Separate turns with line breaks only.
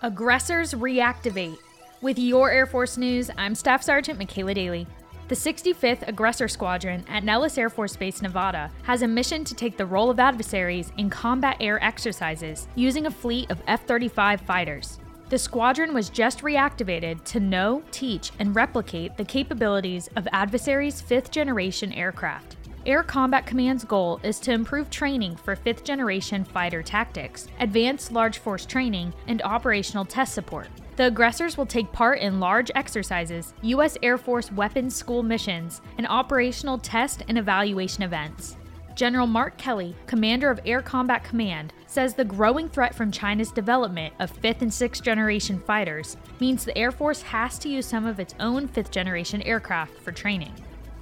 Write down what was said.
Aggressors reactivate. With your Air Force news, I'm Staff Sergeant Michaela Daly. The 65th Aggressor Squadron at Nellis Air Force Base, Nevada, has a mission to take the role of adversaries in combat air exercises using a fleet of F 35 fighters. The squadron was just reactivated to know, teach, and replicate the capabilities of adversaries' fifth generation aircraft. Air Combat Command's goal is to improve training for fifth generation fighter tactics, advance large force training, and operational test support. The aggressors will take part in large exercises, U.S. Air Force weapons school missions, and operational test and evaluation events. General Mark Kelly, commander of Air Combat Command, says the growing threat from China's development of fifth and sixth generation fighters means the Air Force has to use some of its own fifth generation aircraft for training.